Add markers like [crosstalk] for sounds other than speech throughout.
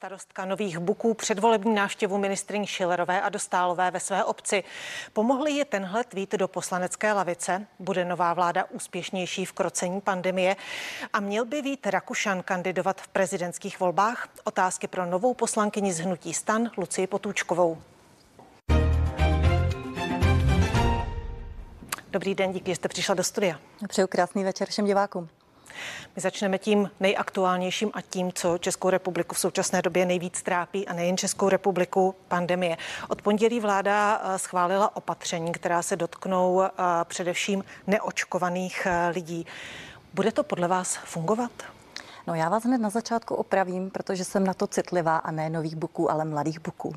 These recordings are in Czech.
Starostka Nových Buků předvolební návštěvu ministrině Šilerové a Dostálové ve své obci. Pomohli je tenhle tweet do poslanecké lavice? Bude nová vláda úspěšnější v krocení pandemie? A měl by Vít Rakušan kandidovat v prezidentských volbách? Otázky pro novou poslankyni z Hnutí stan Lucii Potůčkovou. Dobrý den, díky, že jste přišla do studia. Přeju krásný večer všem divákům. My začneme tím nejaktuálnějším a tím, co Českou republiku v současné době nejvíc trápí a nejen Českou republiku pandemie. Od pondělí vláda eh, schválila opatření, která se dotknou eh, především neočkovaných eh, lidí. Bude to podle vás fungovat? No já vás hned na začátku opravím, protože jsem na to citlivá a ne nových buků, ale mladých buků.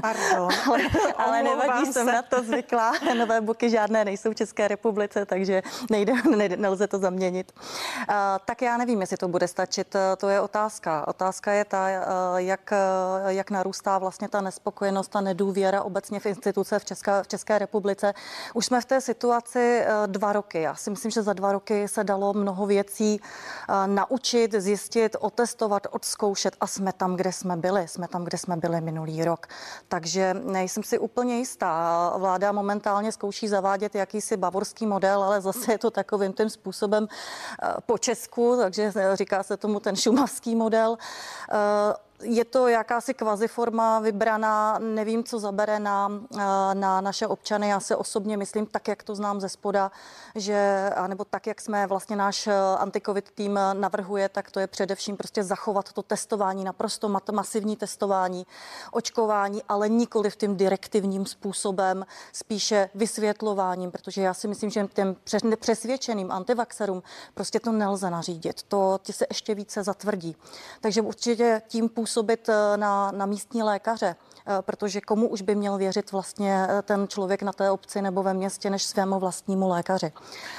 Pardon. [laughs] ale, ale nevadí, se. jsem na to zvyklá. [laughs] Nové buky žádné nejsou v České republice, takže nejde, [laughs] nejde, nelze to zaměnit. Uh, tak já nevím, jestli to bude stačit, to je otázka. Otázka je ta, uh, jak, uh, jak narůstá vlastně ta nespokojenost, ta nedůvěra obecně v instituce v České, v České republice. Už jsme v té situaci dva roky. Já si myslím, že za dva roky se dalo mnoho věcí naučit naučit, zjistit, otestovat, odzkoušet a jsme tam, kde jsme byli. Jsme tam, kde jsme byli minulý rok. Takže nejsem si úplně jistá. Vláda momentálně zkouší zavádět jakýsi bavorský model, ale zase je to takovým tím způsobem eh, po Česku, takže říká se tomu ten šumavský model. Eh, je to jakási kvaziforma vybraná, nevím, co zabere na, na naše občany. Já se osobně myslím, tak jak to znám ze spoda, že, nebo tak, jak jsme vlastně náš eh, antikovid tým navrhuje, tak to je především prostě zachovat to testování, naprosto masivní testování, očkování, ale nikoli v tím direktivním způsobem, spíše vysvětlováním, protože já si myslím, že těm přesvědčeným antivaxerům prostě to nelze nařídit. To ti se ještě více zatvrdí. Takže určitě tím působem působit eh, na, na místní lékaře, protože komu už by měl věřit vlastně eh, ten člověk na té obci nebo ve městě, než svému vlastnímu lékaři.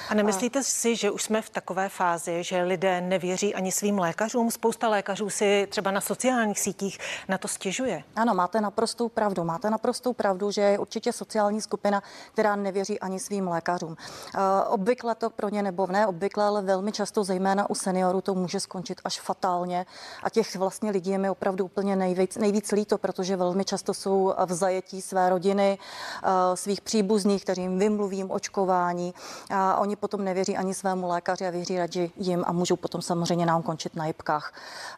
A nemyslíte a... si, že už jsme v takové fázi, že lidé nevěří ani svým lékařům? Spousta lékařů si třeba na sociálních sítích na to stěžuje. Ano, máte naprostou pravdu. Máte naprostou pravdu, že je určitě sociální skupina, která nevěří ani svým lékařům. Obvykle to pro ně nebo ne, obvykle, ale velmi často, zejména u seniorů, to může skončit až fatálně. A těch vlastně lidí je mi opravdu úplně nejvíc, nejvíc líto, protože velmi často jsou v zajetí své rodiny, eh, svých příbuzných, kterým vymluvím očkování a oni potom nevěří ani svému lékaři a věří radši jim a můžou potom samozřejmě nám končit na jibkách.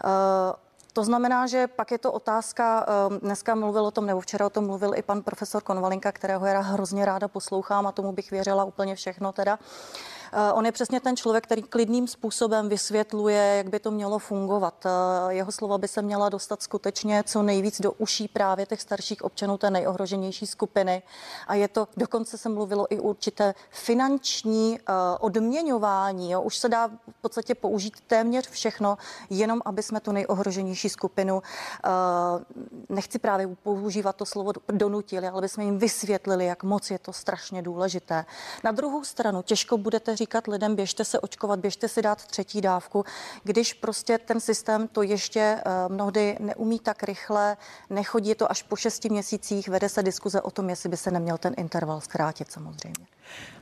Eh, to znamená, že pak je to otázka, eh, dneska mluvil o tom, nebo včera o tom mluvil i pan profesor Konvalinka, kterého já hrozně ráda poslouchám a tomu bych věřila úplně všechno teda. On je přesně ten člověk, který klidným způsobem vysvětluje, jak by to mělo fungovat. Eh, jeho slova by se měla dostat skutečně co nejvíc do uší právě těch starších občanů té nejohroženější skupiny. A je to, dokonce se mluvilo i určité finanční eh, odměňování. Jo. Už se dá v podstatě použít téměř všechno, jenom aby jsme tu nejohroženější skupinu, nechci právě používat to slovo donutili, ale aby jsme jim vysvětlili, jak moc je to strašně důležité. Na druhou stranu těžko budete říct, říkat lidem, běžte se očkovat, běžte si dát třetí dávku, když prostě ten systém to ještě eh, mnohdy neumí tak rychle, nechodí to až po šesti měsících, vede se diskuze o tom, jestli by se neměl ten interval zkrátit samozřejmě.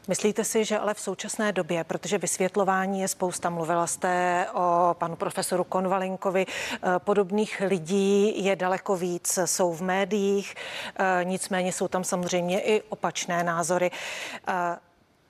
Myslíte si, že ale v současné době, protože vysvětlování je spousta, mluvila jste o panu profesoru Konvalinkovi, eh, podobných lidí je daleko víc, jsou v médiích, eh, nicméně jsou tam samozřejmě i opačné názory.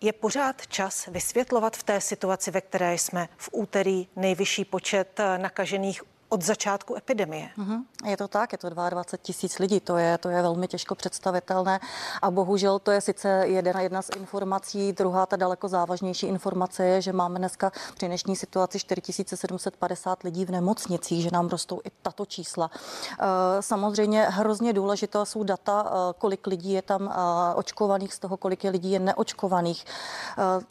Je pořád čas vysvětlovat v té situaci, ve které jsme v úterý nejvyšší počet nakažených od začátku epidemie. Mm-hmm. Je to tak, je to 22 tisíc lidí, to je, to je velmi těžko představitelné a bohužel to je sice jedna, jedna z informací, druhá ta daleko závažnější informace je, že máme dneska při dnešní situaci 4750 lidí v nemocnicích, že nám rostou i tato čísla. Eh, samozřejmě hrozně důležitá jsou data, eh, kolik lidí je tam eh, očkovaných, z toho, kolik je lidí je neočkovaných.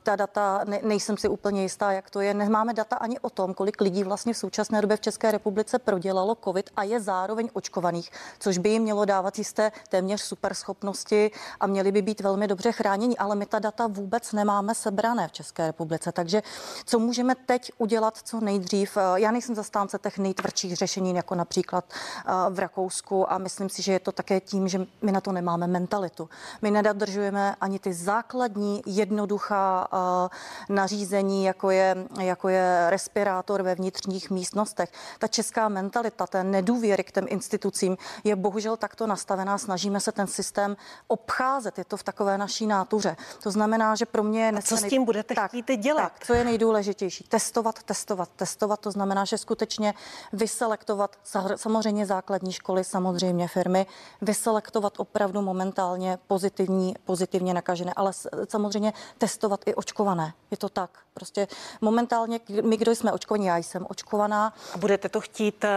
Ta data, ne, nejsem si úplně jistá, jak to je. Nemáme data ani o tom, kolik lidí vlastně v současné době v České republice republice prodělalo COVID a je zároveň očkovaných, což by jim mělo dávat jisté téměř superschopnosti a měli by být velmi dobře chráněni, ale my ta data vůbec nemáme sebrané v České republice. Takže co můžeme teď udělat co nejdřív? Já nejsem zastánce těch nejtvrdších řešení, jako například eh, v Rakousku a myslím si, že je to také tím, že my na to nemáme mentalitu. My nedodržujeme ani ty základní jednoduchá eh, nařízení, jako je, jako je respirátor ve vnitřních místnostech. Ta česká mentalita té nedůvěry k těm institucím je bohužel takto nastavená. Snažíme se ten systém obcházet. Je to v takové naší nátuře. To znamená, že pro mě je... A co s tím budete tak, chtít dělat? Tak, co je nejdůležitější? Testovat, testovat, testovat. To znamená, že skutečně vyselektovat samozřejmě základní školy, samozřejmě firmy, vyselektovat opravdu momentálně pozitivní, pozitivně nakažené, ale samozřejmě testovat i očkované. Je to tak. Prostě momentálně my, kdo jsme očkovaní, já jsem očkovaná. A budete to chtít, eh,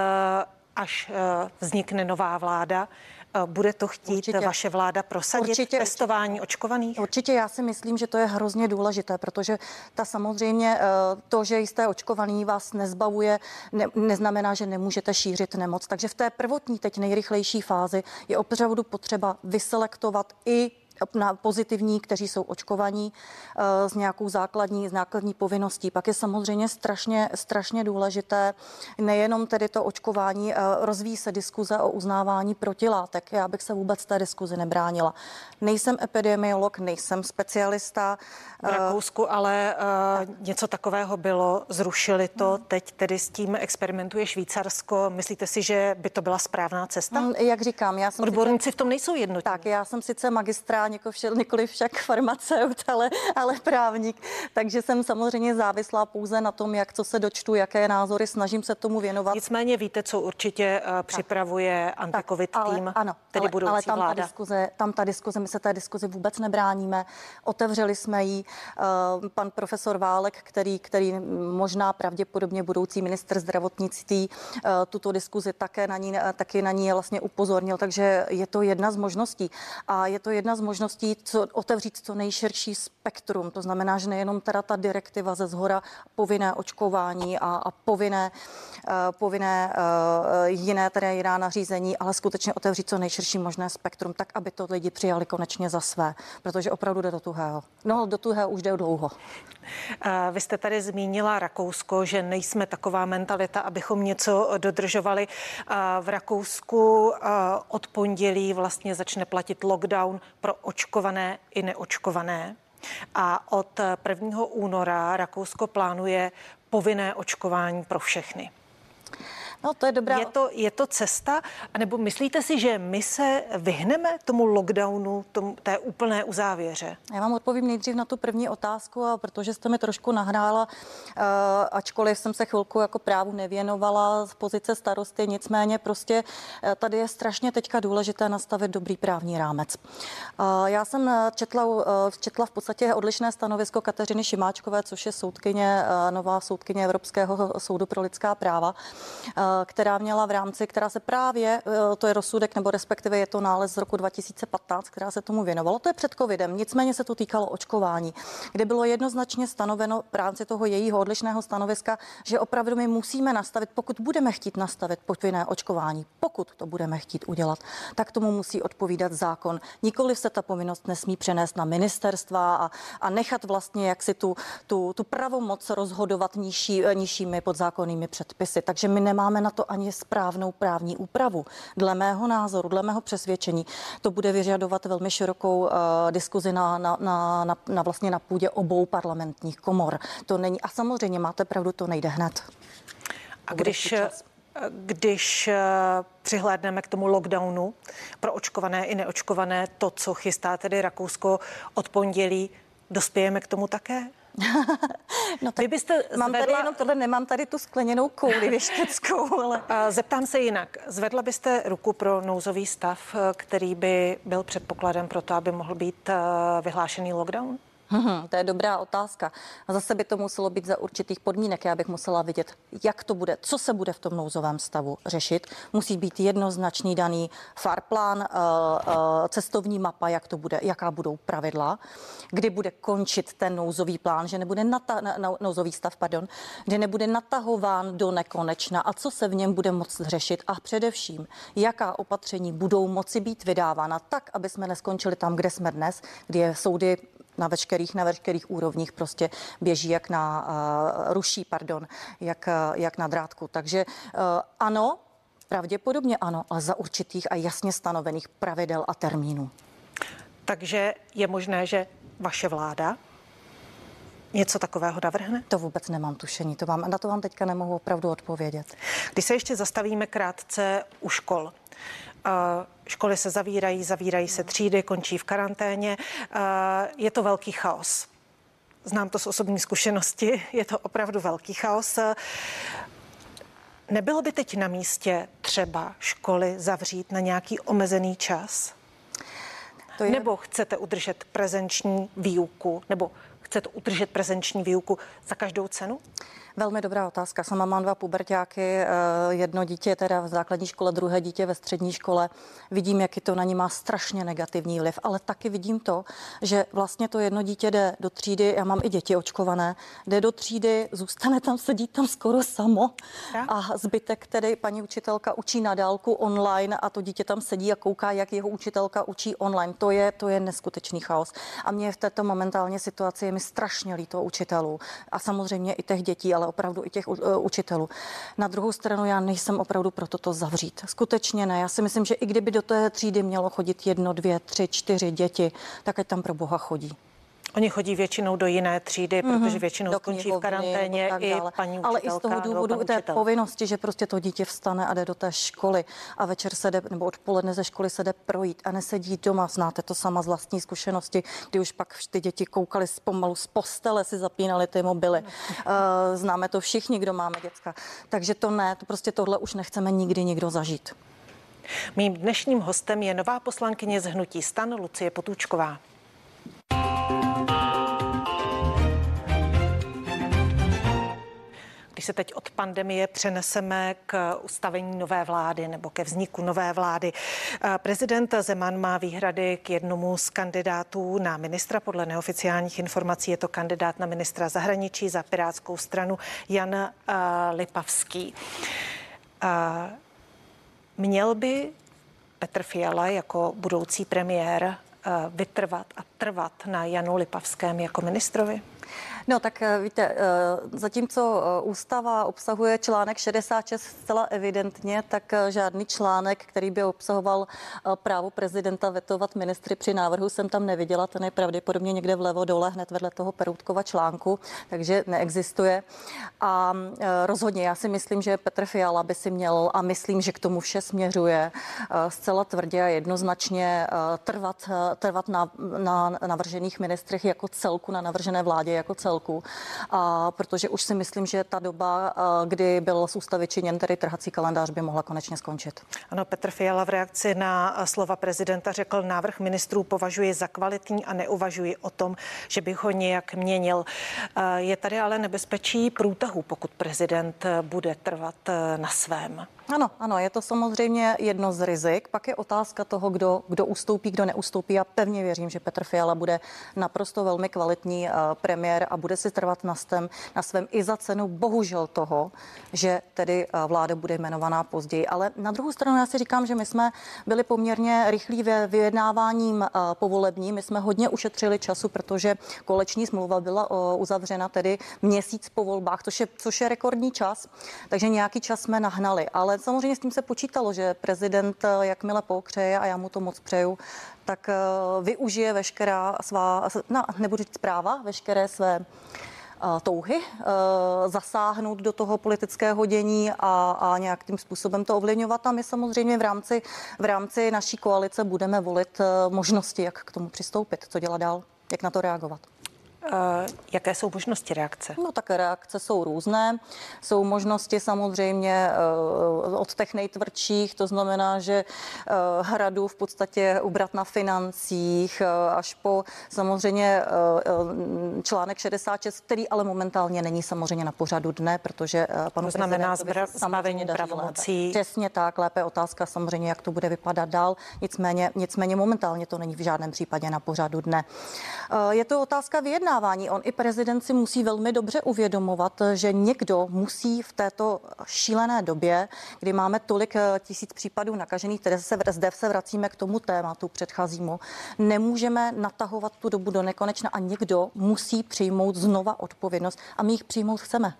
až eh, vznikne nová vláda, eh, bude to chtít určitě. vaše vláda prosadit určitě, testování očkovaných? Určitě já si myslím, že to je hrozně důležité, protože ta samozřejmě to, že jste očkovaný, vás nezbavuje, ne, neznamená, že nemůžete šířit nemoc. Takže v té prvotní, teď nejrychlejší fázi je opravdu potřeba vyselektovat i na pozitivní, kteří jsou očkovaní s eh, nějakou základní, základní povinností. Pak je samozřejmě strašně, strašně důležité nejenom tedy to očkování, eh, rozvíjí se diskuze o uznávání protilátek. Já bych se vůbec té diskuzi nebránila. Nejsem epidemiolog, nejsem specialista. V Rakousku ale uh, něco takového bylo, zrušili to, hmm. teď tedy s tím experimentuje Švýcarsko. Myslíte si, že by to byla správná cesta? Hmm, jak říkám, já jsem... Odborníci sice, v tom nejsou jednotní. Tak, já jsem sice magistrát právník, nikoli však farmaceut, ale, ale právník. Takže jsem samozřejmě závislá pouze na tom, jak co se dočtu, jaké názory, snažím se tomu věnovat. Nicméně víte, co určitě uh, připravuje anticovid tak, tým, ano, tedy ale, budoucí ale tam vláda. Ta diskuze, tam ta diskuze, my se té diskuzi vůbec nebráníme. Otevřeli jsme ji. Uh, pan profesor Válek, který, který možná pravděpodobně budoucí minister zdravotnictví, uh, tuto diskuzi také na ní, taky na ní vlastně upozornil, takže je to jedna z možností. A je to jedna z možností, možností co, otevřít co nejširší spektrum. To znamená, že nejenom teda ta direktiva ze zhora povinné očkování a, a povinné, uh, povinné uh, jiné tedy jiná nařízení, ale skutečně otevřít co nejširší možné spektrum, tak, aby to lidi přijali konečně za své, protože opravdu jde do tuhého. No, do tuhého už jde dlouho. Vy jste tady zmínila Rakousko, že nejsme taková mentalita, abychom něco dodržovali. V Rakousku od pondělí vlastně začne platit lockdown pro očkované i neočkované. A od 1. února Rakousko plánuje povinné očkování pro všechny. No, to je dobrá. Je to, je to cesta? Nebo myslíte si, že my se vyhneme tomu lockdownu, tomu, té úplné uzávěře? Já vám odpovím nejdřív na tu první otázku, a protože jste mi trošku nahrála, uh, ačkoliv jsem se chvilku jako právu nevěnovala z pozice starosty, nicméně prostě uh, tady je strašně teďka důležité nastavit dobrý právní rámec. Uh, já jsem četla, uh, četla v podstatě odlišné stanovisko Kateřiny Šimáčkové, což je soudkyně, nová soudkyně Evropského soudu pro lidská práva, která měla v rámci, která se právě, eh, to je rozsudek, nebo respektive je to nález z roku 2015, která se tomu věnovala. To je před covidem, nicméně se to týkalo očkování, kde bylo jednoznačně stanoveno v rámci toho jejího odlišného stanoviska, že opravdu my musíme nastavit, pokud budeme chtít nastavit povinné očkování, pokud to budeme chtít udělat, tak tomu musí odpovídat zákon. Nikoli se ta povinnost nesmí přenést na ministerstva a, a nechat vlastně jak si tu, tu, tu pravomoc rozhodovat nižší, nižšími podzákonnými předpisy. Takže my nemáme na to ani správnou právní úpravu. Dle mého názoru, dle mého přesvědčení, to bude vyžadovat velmi širokou uh, diskuzi na, na, na, na, na vlastně na půdě obou parlamentních komor. To není, a samozřejmě máte pravdu, to nejde hned. A když, eh, když eh, přihlédneme k tomu lockdownu pro očkované i neočkované, to, co chystá tedy Rakousko od pondělí, dospějeme k tomu také? [laughs] no tak Vy byste mám zvedla... tady jenom tohle, nemám tady tu skleněnou kouli věšteckou, [laughs] ale... Zeptám se jinak. Zvedla byste ruku pro nouzový stav, který by byl předpokladem pro to, aby mohl být eh, vyhlášený lockdown? Hmm, [laughs] to je dobrá otázka. A zase by to muselo být za určitých podmínek. Já bych musela vidět, jak to bude, co se bude v tom nouzovém stavu řešit. Musí být jednoznačný daný farplán, eh, eh, cestovní mapa, jak to bude, jaká budou pravidla, kdy bude končit ten nouzový plán, že nebude nata, nouzový stav, pardon, že nebude natahován do nekonečna a co se v něm bude moct řešit a především, jaká opatření budou moci být vydávána tak, aby jsme neskončili tam, kde jsme dnes, kde soudy na veškerých, na veškerých úrovních prostě běží jak na, uh, ruší, pardon, jak, uh, jak na drátku. Takže uh, ano, pravděpodobně ano, ale za určitých a jasně stanovených pravidel a termínů. Takže je možné, že vaše vláda něco takového navrhne? To vůbec nemám tušení, to vám, na to vám teďka nemohu opravdu odpovědět. Když se ještě zastavíme krátce u škol. Školy se zavírají, zavírají se třídy, končí v karanténě. Je to velký chaos. Znám to z osobní zkušenosti, je to opravdu velký chaos. Nebylo by teď na místě třeba školy zavřít na nějaký omezený čas? To je... Nebo chcete udržet prezenční výuku? Nebo chcete udržet prezenční výuku za každou cenu? Velmi dobrá otázka. Sama mám dva pubertáky, eh, jedno dítě teda v základní škole, druhé dítě ve střední škole. Vidím, jaký to na ní má strašně negativní vliv, ale taky vidím to, že vlastně to jedno dítě jde do třídy, já mám i děti očkované, jde do třídy, zůstane tam, sedí tam skoro samo a zbytek tedy paní učitelka učí na dálku online a to dítě tam sedí a kouká, jak jeho učitelka učí online. To je, to je neskutečný chaos. A mě v této momentálně situaci je mi strašně líto učitelů a samozřejmě i těch dětí, ale ale opravdu i těch eh, učitelů. Na druhou stranu já nejsem opravdu pro toto zavřít. Skutečně ne. Já si myslím, že i kdyby do té třídy mělo chodit jedno, dvě, tři, čtyři děti, tak ať tam pro boha chodí. Oni chodí většinou do jiné třídy, mm-hmm. protože většinou do skončí v karanténě i paní Ale i z toho důvodu té učitel. povinnosti, že prostě to dítě vstane a jde do té školy a večer se jde, nebo odpoledne ze školy se jde projít a nesedí doma. Znáte to sama z vlastní zkušenosti, kdy už pak ty děti koukali pomalu z postele, si zapínali ty mobily. Uh, známe to všichni, kdo máme děcka. Takže to ne, to prostě tohle už nechceme nikdy nikdo zažít. Mým dnešním hostem je nová poslankyně z Hnutí stan Lucie Potůčková. Se teď od pandemie přeneseme k ustavení nové vlády nebo ke vzniku nové vlády, eh, prezident Zeman má výhrady k jednomu z kandidátů na ministra. Podle neoficiálních informací je to kandidát na ministra zahraničí za Pirátskou stranu Jan uh, Lipavský. Uh, měl by Petr Fiala jako budoucí premiér vytrvat a trvat na Janu Lipavském jako ministrovi? No tak eh, víte, eh, zatímco eh, ústava obsahuje článek 66 zcela evidentně, tak žádný článek, který by obsahoval právo prezidenta vetovat ministry při návrhu, jsem tam neviděla. Ten je pravděpodobně někde vlevo dole, hned vedle toho Peroutkova článku, takže neexistuje. A rozhodně já si myslím, že Petr Fiala by si měl, a myslím, že k tomu vše směřuje, zcela tvrdě a jednoznačně trvat, trvat na, na navržených ministrech jako celku, na navržené vládě jako celku celku, a protože už si myslím, že ta doba, kdy byl z ústavy činěn tedy trhací kalendář, by mohla konečně skončit. Ano, Petr Fiala v reakci na slova prezidenta řekl, návrh ministrů považuji za kvalitní a neuvažuji o tom, že bych ho nějak měnil. Je tady ale nebezpečí průtahu, pokud prezident bude trvat na svém. Ano, ano, je to samozřejmě jedno z rizik. Pak je otázka toho, kdo, kdo ustoupí, kdo neustoupí. Já pevně věřím, že Petr Fiala bude naprosto velmi kvalitní uh, premiér a bude si trvat na, stem, na svém i za cenu bohužel toho, že tedy uh, vláda bude jmenovaná později. Ale na druhou stranu já si říkám, že my jsme byli poměrně rychlí ve vyjednáváním uh, povolebním. My jsme hodně ušetřili času, protože koleční smlouva byla uzavřena tedy měsíc po volbách, což je, což je rekordní čas. Takže nějaký čas jsme nahnali. Ale samozřejmě s tím se počítalo, že prezident, eh, jakmile pokřeje, a já mu to moc přeju, tak eh, využije veškerá svá, no, nebudu říct práva, veškeré své eh, touhy zasáhnout do toho politického dění a, a nějakým způsobem to ovlivňovat. A my samozřejmě v rámci, v rámci naší koalice budeme volit možnosti, jak k tomu přistoupit, co dělat dál, jak na to reagovat. Eh, jaké jsou možnosti reakce? No tak reakce jsou různé. Jsou možnosti samozřejmě eh, od těch nejtvrdších, to znamená, že eh, hradu v podstatě ubrat na financích, až po samozřejmě článek 66, který ale momentálně není samozřejmě na pořadu dne, protože panu to znamená zbavení pravomocí. Přesně tak, lépe otázka samozřejmě, jak to bude vypadat dál. Nicméně, nicméně momentálně to není v žádném případě na pořadu dne. Je to otázka vyjednávání vyjednávání. On i prezident si musí velmi dobře uvědomovat, že někdo musí v této šílené době, kdy máme tolik eh, tisíc případů nakažených, které se zde se vracíme k tomu tématu předcházímu, nemůžeme natahovat tu dobu do nekonečna a někdo musí přijmout znova odpovědnost a my jich přijmout chceme.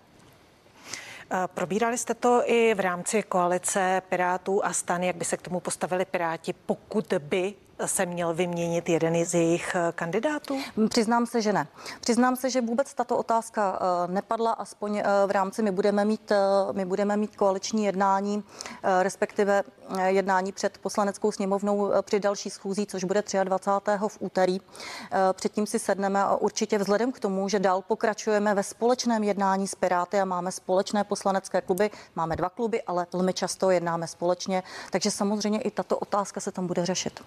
Probírali jste to i v rámci koalice Pirátů a stan, jak by se k tomu postavili Piráti, pokud by se měl vyměnit jeden z jejich kandidátů? Přiznám se, že ne. Přiznám se, že vůbec tato otázka nepadla, aspoň v rámci my budeme mít, my budeme mít koaliční jednání, respektive jednání před poslaneckou sněmovnou při další schůzí, což bude 23. v úterý. Předtím si sedneme a určitě vzhledem k tomu, že dál pokračujeme ve společném jednání s Piráty a máme společné poslanecké kluby, máme dva kluby, ale velmi často jednáme společně, takže samozřejmě i tato otázka se tam bude řešit.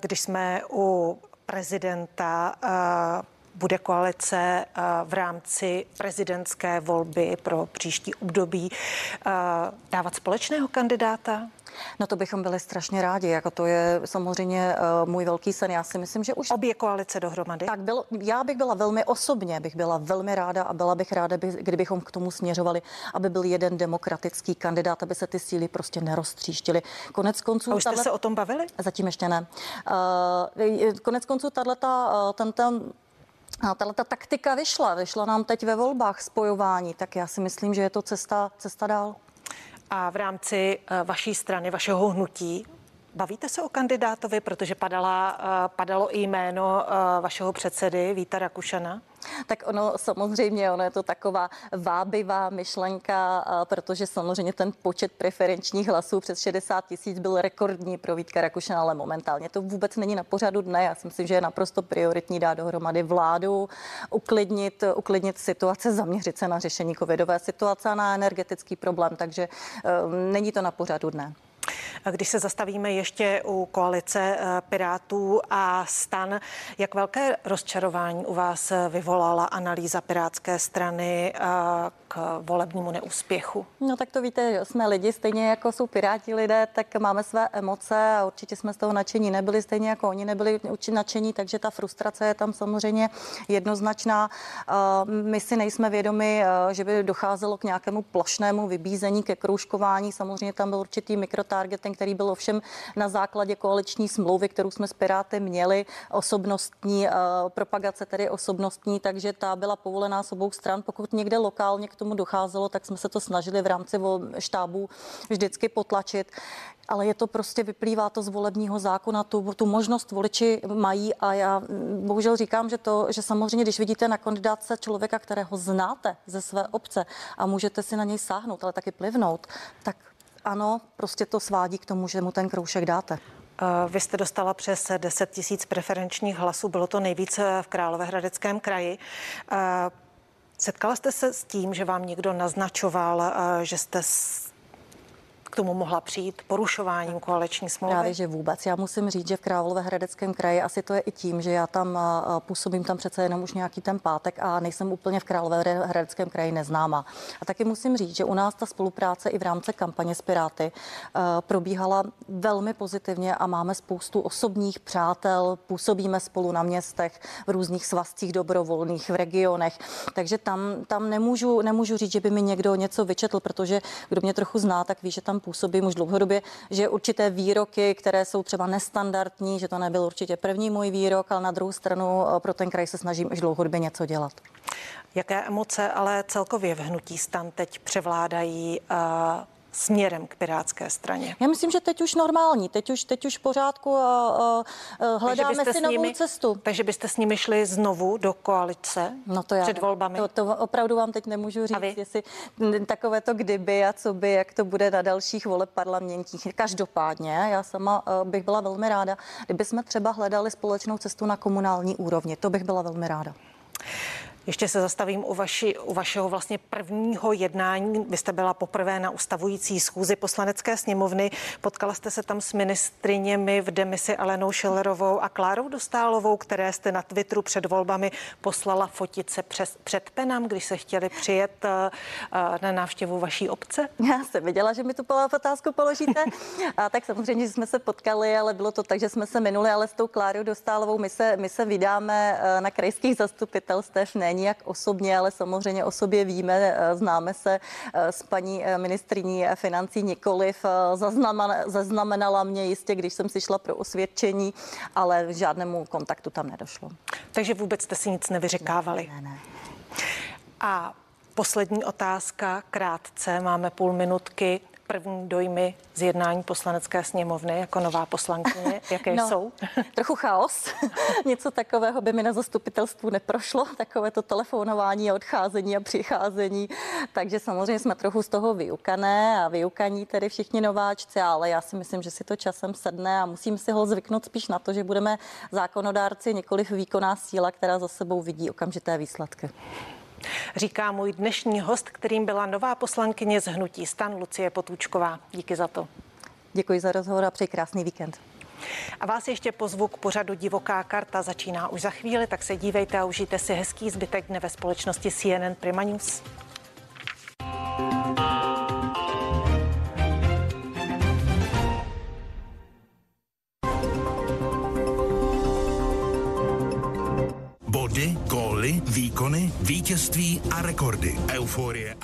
Když jsme u prezidenta, bude koalice v rámci prezidentské volby pro příští období dávat společného kandidáta? No to bychom byli strašně rádi, jako to je samozřejmě uh, můj velký sen. Já si myslím, že už... Obě koalice dohromady? Tak bylo, já bych byla velmi osobně, bych byla velmi ráda a byla bych ráda, by, kdybychom k tomu směřovali, aby byl jeden demokratický kandidát, aby se ty síly prostě neroztříštily. Konec konců... A už jste tato... se o tom bavili? Zatím ještě ne. Uh, konec konců tato, uh, ten, ten a tahle ta taktika vyšla, vyšla nám teď ve volbách spojování, tak já si myslím, že je to cesta, cesta dál. A v rámci eh, vaší strany, vašeho hnutí, Bavíte se o kandidátovi, protože padala, eh, padalo i jméno eh, vašeho předsedy Víta Rakušana? Tak ono samozřejmě, ono je to taková vábivá myšlenka, protože samozřejmě ten počet preferenčních hlasů přes 60 tisíc byl rekordní pro Vítka Rakušana, ale momentálně to vůbec není na pořadu dne. Já si myslím, že je naprosto prioritní dát dohromady vládu, uklidnit, uklidnit situace, zaměřit se na řešení covidové situace a na energetický problém, takže není to na pořadu dne. Když se zastavíme ještě u koalice eh, Pirátů a stan, jak velké rozčarování u vás vyvolala analýza Pirátské strany eh, k volebnímu neúspěchu? No tak to víte, jsme lidi, stejně jako jsou Piráti lidé, tak máme své emoce a určitě jsme z toho nadšení nebyli, stejně jako oni nebyli nadšení, takže ta frustrace je tam samozřejmě jednoznačná. Eh, my si nejsme vědomi, že by docházelo k nějakému plošnému vybízení ke kroužkování. Samozřejmě tam byl určitý mikrotargeting, který byl ovšem na základě koaliční smlouvy, kterou jsme s Piráty měli, osobnostní propagace, tedy osobnostní, takže ta byla povolená s obou stran. Pokud někde lokálně k tomu docházelo, tak jsme se to snažili v rámci štábů vždycky potlačit ale je to prostě, vyplývá to z volebního zákona, tu, tu možnost voliči mají a já bohužel říkám, že to, že samozřejmě, když vidíte na kandidátce člověka, kterého znáte ze své obce a můžete si na něj sáhnout, ale taky plivnout, tak ano, prostě to svádí k tomu, že mu ten kroužek dáte. Eh, vy jste dostala přes 10 tisíc preferenčních hlasů, bylo to nejvíce v Královéhradeckém kraji. Eh, setkala jste se s tím, že vám někdo naznačoval, eh, že jste tomu mohla přijít porušováním koaliční smlouvy? Právě, že vůbec. Já musím říct, že v Královéhradeckém kraji asi to je i tím, že já tam působím tam přece jenom už nějaký ten pátek a nejsem úplně v Královéhradeckém kraji neznáma. A taky musím říct, že u nás ta spolupráce i v rámci kampaně s Piráty probíhala velmi pozitivně a máme spoustu osobních přátel, působíme spolu na městech, v různých svazcích dobrovolných, v regionech. Takže tam, tam nemůžu, nemůžu říct, že by mi někdo něco vyčetl, protože kdo mě trochu zná, tak ví, že tam působím už dlouhodobě, že určité výroky, které jsou třeba nestandardní, že to nebyl určitě první můj výrok, ale na druhou stranu eh, pro ten kraj se snažím už dlouhodobě něco dělat. Jaké emoce ale celkově v hnutí stan teď převládají? Směrem k pirátské straně? Já myslím, že teď už normální, teď už, teď už v pořádku a, a, a hledáme si novou nimi, cestu. Takže byste s nimi šli znovu do koalice no to já, před volbami? To, to opravdu vám teď nemůžu říct, jestli takové to kdyby a co by, jak to bude na dalších voleb parlamentních. Každopádně já sama bych byla velmi ráda, kdyby jsme třeba hledali společnou cestu na komunální úrovni. To bych byla velmi ráda. Ještě se zastavím u, vaši, u vašeho vlastně prvního jednání. Vy jste byla poprvé na ustavující schůzi poslanecké sněmovny. Potkala jste se tam s ministriněmi v demisi Alenou Šelerovou a Klárou Dostálovou, které jste na Twitteru před volbami poslala fotice přes, před penam, když se chtěli přijet uh, na návštěvu vaší obce? Já jsem viděla, že mi tu otázku položíte. a tak samozřejmě jsme se potkali, ale bylo to tak, že jsme se minuli, ale s tou Klárou Dostálovou my se, my se vydáme eh, na krajských zastupitelstv. Ne, nijak osobně, ale samozřejmě o sobě víme, eh, známe se eh, s paní eh, ministriní financí nikoliv. Zaznamenala mě jistě, když jsem si šla pro osvědčení, ale žádnému kontaktu tam nedošlo. Takže vůbec jste si nic nevyřekávali? Ne, ne. A poslední otázka, krátce, máme půl minutky. První dojmy z jednání poslanecké sněmovny jako nová poslankyně? [laughs] Jaké no, jsou? [laughs] trochu chaos. [laughs] Něco takového by mi na zastupitelstvu neprošlo, takové to telefonování a odcházení a přicházení. Takže samozřejmě jsme trochu z toho vyukané a vyukaní tedy všichni nováčci, ale já si myslím, že si to časem sedne a musím si ho zvyknout spíš na to, že budeme zákonodárci, nikoliv výkonná síla, která za sebou vidí okamžité výsledky. Říká můj dnešní host, kterým byla nová poslankyně z Hnutí stan Lucie Potůčková. Díky za to. Děkuji za rozhovor a přeji krásný víkend. A vás ještě pozvu k pořadu Divoká karta. Začíná už za chvíli, tak se dívejte a užijte si hezký zbytek dne ve společnosti CNN Prima News. Góly, výkony, vítězství a rekordy. Euforie